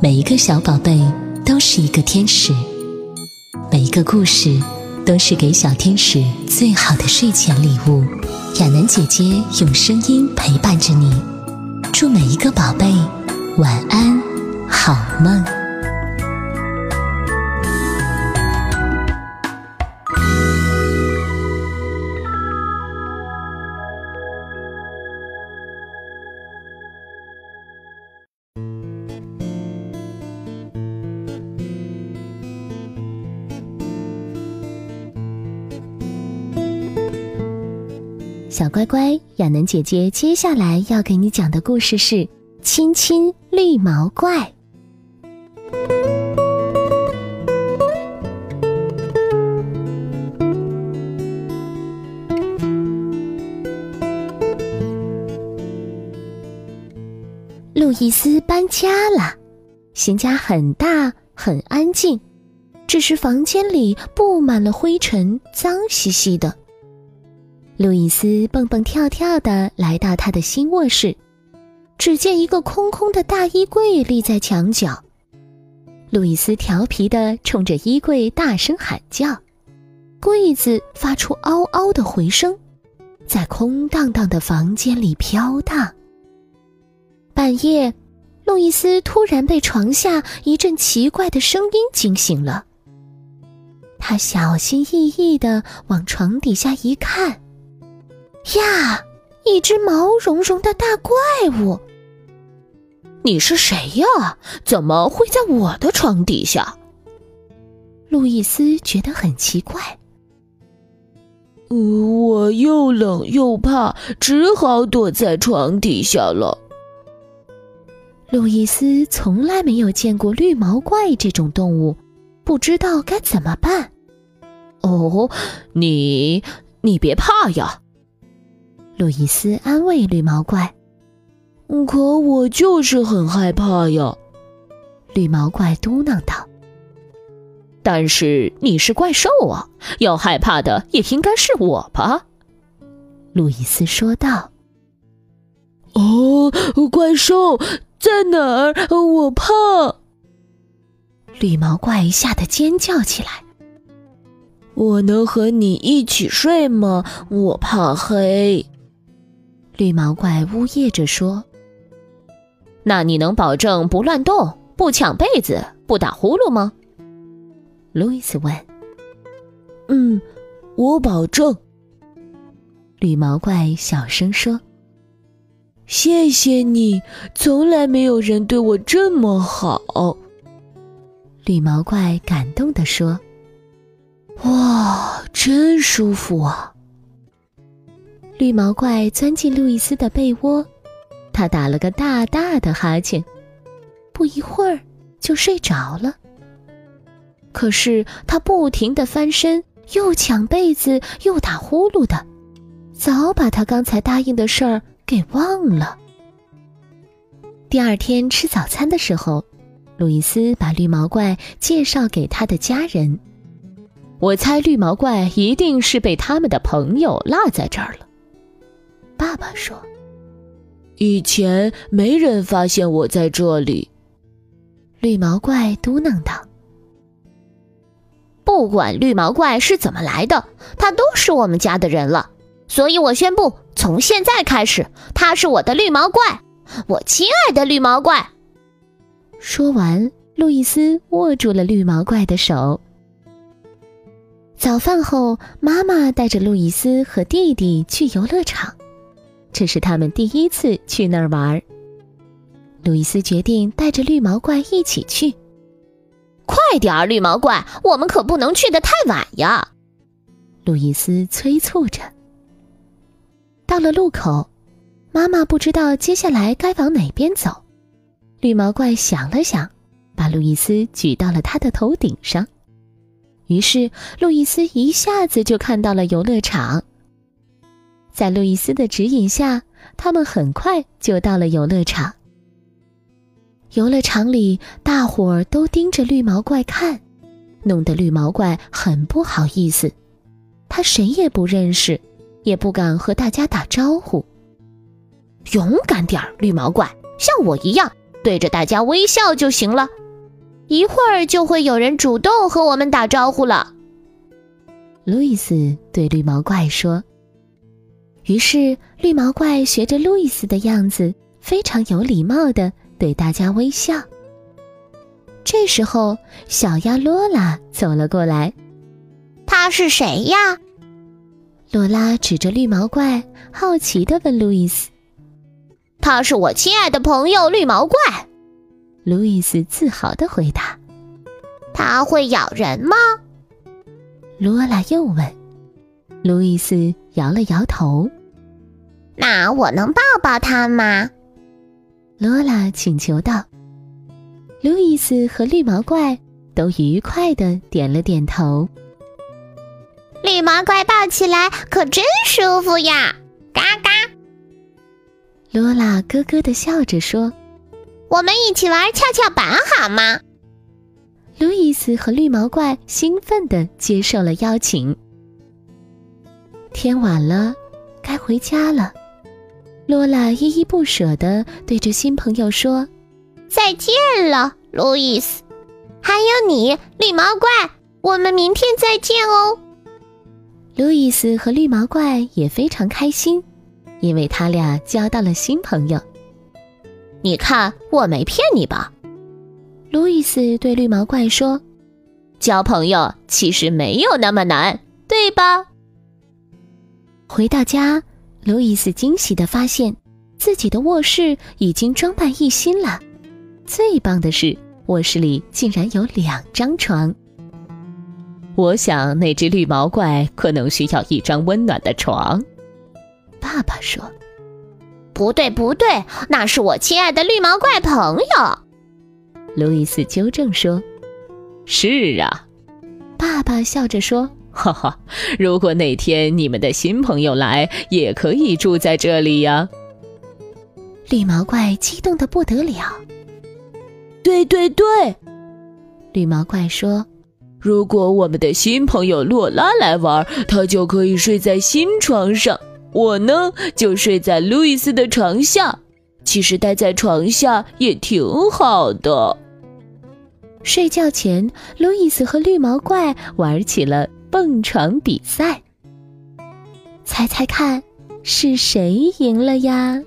每一个小宝贝都是一个天使，每一个故事都是给小天使最好的睡前礼物。亚楠姐姐用声音陪伴着你，祝每一个宝贝晚安，好梦。小乖乖，亚楠姐姐接下来要给你讲的故事是《亲亲绿毛怪》。路易斯搬家了，新家很大很安静，只是房间里布满了灰尘，脏兮兮的。路易斯蹦蹦跳跳的来到他的新卧室，只见一个空空的大衣柜立在墙角。路易斯调皮的冲着衣柜大声喊叫，柜子发出嗷嗷的回声，在空荡荡的房间里飘荡。半夜，路易斯突然被床下一阵奇怪的声音惊醒了。他小心翼翼的往床底下一看。呀，一只毛茸茸的大怪物！你是谁呀？怎么会在我的床底下？路易斯觉得很奇怪。我又冷又怕，只好躲在床底下了。路易斯从来没有见过绿毛怪这种动物，不知道该怎么办。哦，你你别怕呀。路易斯安慰绿毛怪：“可我就是很害怕呀。”绿毛怪嘟囔道。“但是你是怪兽啊，要害怕的也应该是我吧？”路易斯说道。“哦，怪兽在哪儿？我怕！”绿毛怪吓得尖叫起来。“我能和你一起睡吗？我怕黑。”绿毛怪呜咽着说：“那你能保证不乱动、不抢被子、不打呼噜吗？”路易斯问。“嗯，我保证。”绿毛怪小声说。“谢谢你，从来没有人对我这么好。”绿毛怪感动地说。“哇，真舒服啊！”绿毛怪钻进路易斯的被窝，他打了个大大的哈欠，不一会儿就睡着了。可是他不停的翻身，又抢被子，又打呼噜的，早把他刚才答应的事儿给忘了。第二天吃早餐的时候，路易斯把绿毛怪介绍给他的家人。我猜绿毛怪一定是被他们的朋友落在这儿了。爸爸说：“以前没人发现我在这里。”绿毛怪嘟囔道：“不管绿毛怪是怎么来的，他都是我们家的人了。所以我宣布，从现在开始，他是我的绿毛怪，我亲爱的绿毛怪。”说完，路易斯握住了绿毛怪的手。早饭后，妈妈带着路易斯和弟弟去游乐场。这是他们第一次去那儿玩。路易斯决定带着绿毛怪一起去。快点儿，绿毛怪，我们可不能去的太晚呀！路易斯催促着。到了路口，妈妈不知道接下来该往哪边走。绿毛怪想了想，把路易斯举到了他的头顶上。于是，路易斯一下子就看到了游乐场。在路易斯的指引下，他们很快就到了游乐场。游乐场里，大伙儿都盯着绿毛怪看，弄得绿毛怪很不好意思。他谁也不认识，也不敢和大家打招呼。勇敢点儿，绿毛怪，像我一样，对着大家微笑就行了。一会儿就会有人主动和我们打招呼了。路易斯对绿毛怪说。于是，绿毛怪学着路易斯的样子，非常有礼貌的对大家微笑。这时候，小鸭罗拉走了过来。他是谁呀？罗拉指着绿毛怪，好奇的问路易斯：“他是我亲爱的朋友绿毛怪。”路易斯自豪的回答：“他会咬人吗？”罗拉又问。路易斯摇了摇头。“那我能抱抱他吗？”罗拉请求道。路易斯和绿毛怪都愉快的点了点头。绿毛怪抱起来可真舒服呀！嘎嘎。罗拉咯咯的笑着说：“我们一起玩跷跷板好吗？”路易斯和绿毛怪兴奋的接受了邀请。天晚了，该回家了。罗拉依依不舍地对着新朋友说。再见了，路易斯，还有你，绿毛怪，我们明天再见哦。路易斯和绿毛怪也非常开心，因为他俩交到了新朋友。你看，我没骗你吧？路易斯对绿毛怪说：“交朋友其实没有那么难，对吧？”回到家，路易斯惊喜地发现，自己的卧室已经装扮一新了。最棒的是，卧室里竟然有两张床。我想那只绿毛怪可能需要一张温暖的床。爸爸说：“不对，不对，那是我亲爱的绿毛怪朋友。”路易斯纠正说：“是啊。”爸爸笑着说：“ 哈哈，如果哪天你们的新朋友来，也可以住在这里呀。”绿毛怪激动的不得了。对对对，绿毛怪说：“如果我们的新朋友洛拉来玩，他就可以睡在新床上，我呢就睡在路易斯的床下。其实待在床下也挺好的。”睡觉前，路易斯和绿毛怪玩起了蹦床比赛。猜猜看，是谁赢了呀？